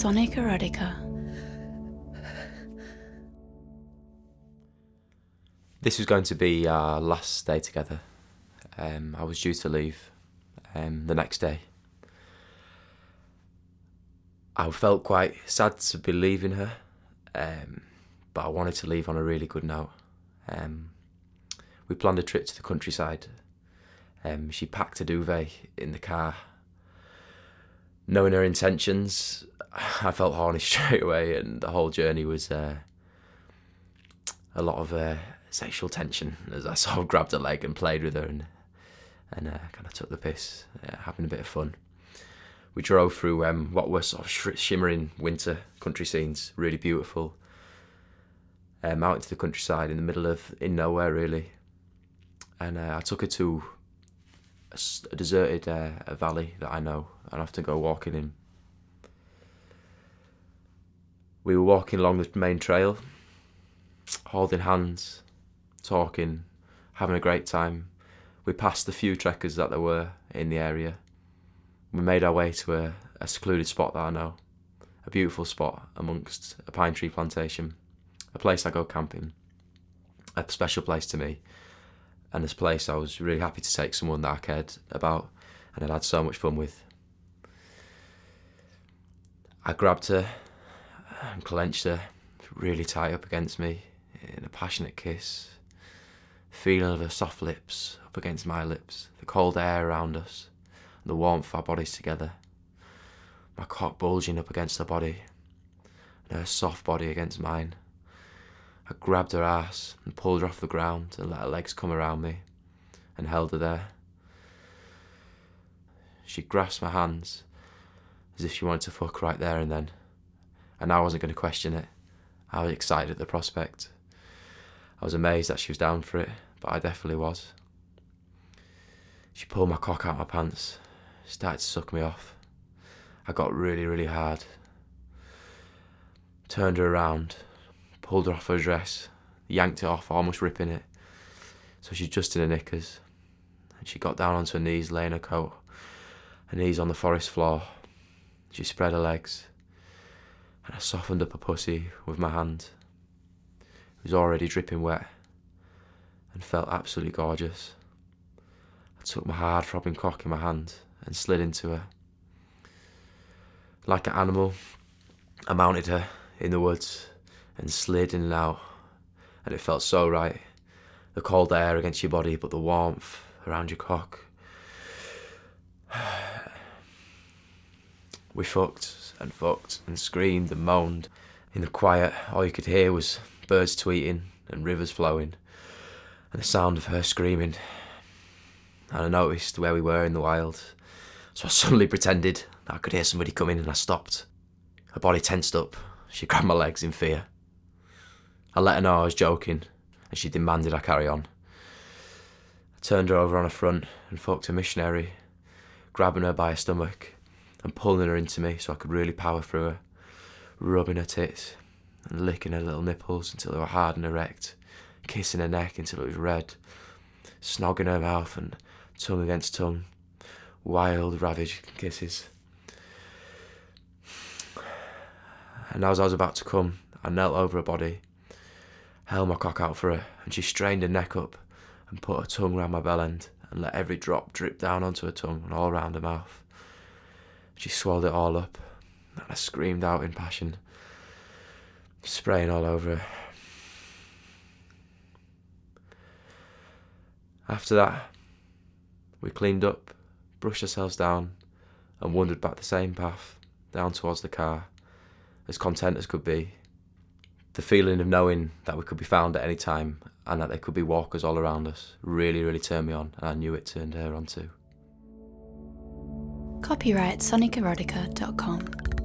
Sonic Erotica. This was going to be our last day together. Um, I was due to leave um, the next day. I felt quite sad to be leaving her, um, but I wanted to leave on a really good note. Um, we planned a trip to the countryside. Um, she packed a duvet in the car. Knowing her intentions, I felt horny straight away, and the whole journey was uh, a lot of uh, sexual tension as I sort of grabbed her leg and played with her and and uh, kind of took the piss, uh, having a bit of fun. We drove through um, what were sort of sh- shimmering winter country scenes, really beautiful. Um, out into the countryside in the middle of in nowhere really, and uh, I took her to a deserted uh, a valley that I know and often go walking in. We were walking along the main trail, holding hands, talking, having a great time. We passed the few trekkers that there were in the area. We made our way to a, a secluded spot that I know, a beautiful spot amongst a pine tree plantation, a place I go camping, a special place to me, and this place I was really happy to take someone that I cared about and had had so much fun with. I grabbed her and clenched her really tight up against me in a passionate kiss. Feeling of her soft lips up against my lips, the cold air around us, the warmth of our bodies together. My cock bulging up against her body, and her soft body against mine. I grabbed her ass and pulled her off the ground and let her legs come around me and held her there. She grasped my hands as if she wanted to fuck right there and then, and I wasn't going to question it. I was excited at the prospect. I was amazed that she was down for it, but I definitely was. She pulled my cock out of my pants, started to suck me off. I got really, really hard. Turned her around, pulled her off her dress, yanked it off, almost ripping it. So she's just in her knickers. And she got down onto her knees, laying her coat, her knees on the forest floor. She spread her legs, and I softened up a pussy with my hand. It was already dripping wet and felt absolutely gorgeous. I took my hard throbbing cock in my hand and slid into her. Like an animal, I mounted her in the woods and slid in and out, and it felt so right. The cold air against your body, but the warmth around your cock. We fucked and fucked and screamed and moaned. In the quiet, all you could hear was birds tweeting and rivers flowing, and the sound of her screaming. And I noticed where we were in the wild, so I suddenly pretended I could hear somebody coming and I stopped. Her body tensed up. She grabbed my legs in fear. I let her know I was joking, and she demanded I carry on. I turned her over on her front and fucked a missionary, grabbing her by her stomach and pulling her into me so I could really power through her, rubbing her tits and licking her little nipples until they were hard and erect, kissing her neck until it was red, snogging her mouth and tongue against tongue, wild, ravaged kisses. And as I was about to come, I knelt over her body, held my cock out for her, and she strained her neck up and put her tongue round my bell end and let every drop drip down onto her tongue and all round her mouth. She swallowed it all up, and I screamed out in passion, spraying all over her. After that, we cleaned up, brushed ourselves down, and wandered back the same path down towards the car, as content as could be. The feeling of knowing that we could be found at any time and that there could be walkers all around us really, really turned me on, and I knew it turned her on too. Copyright sonicerotica.com.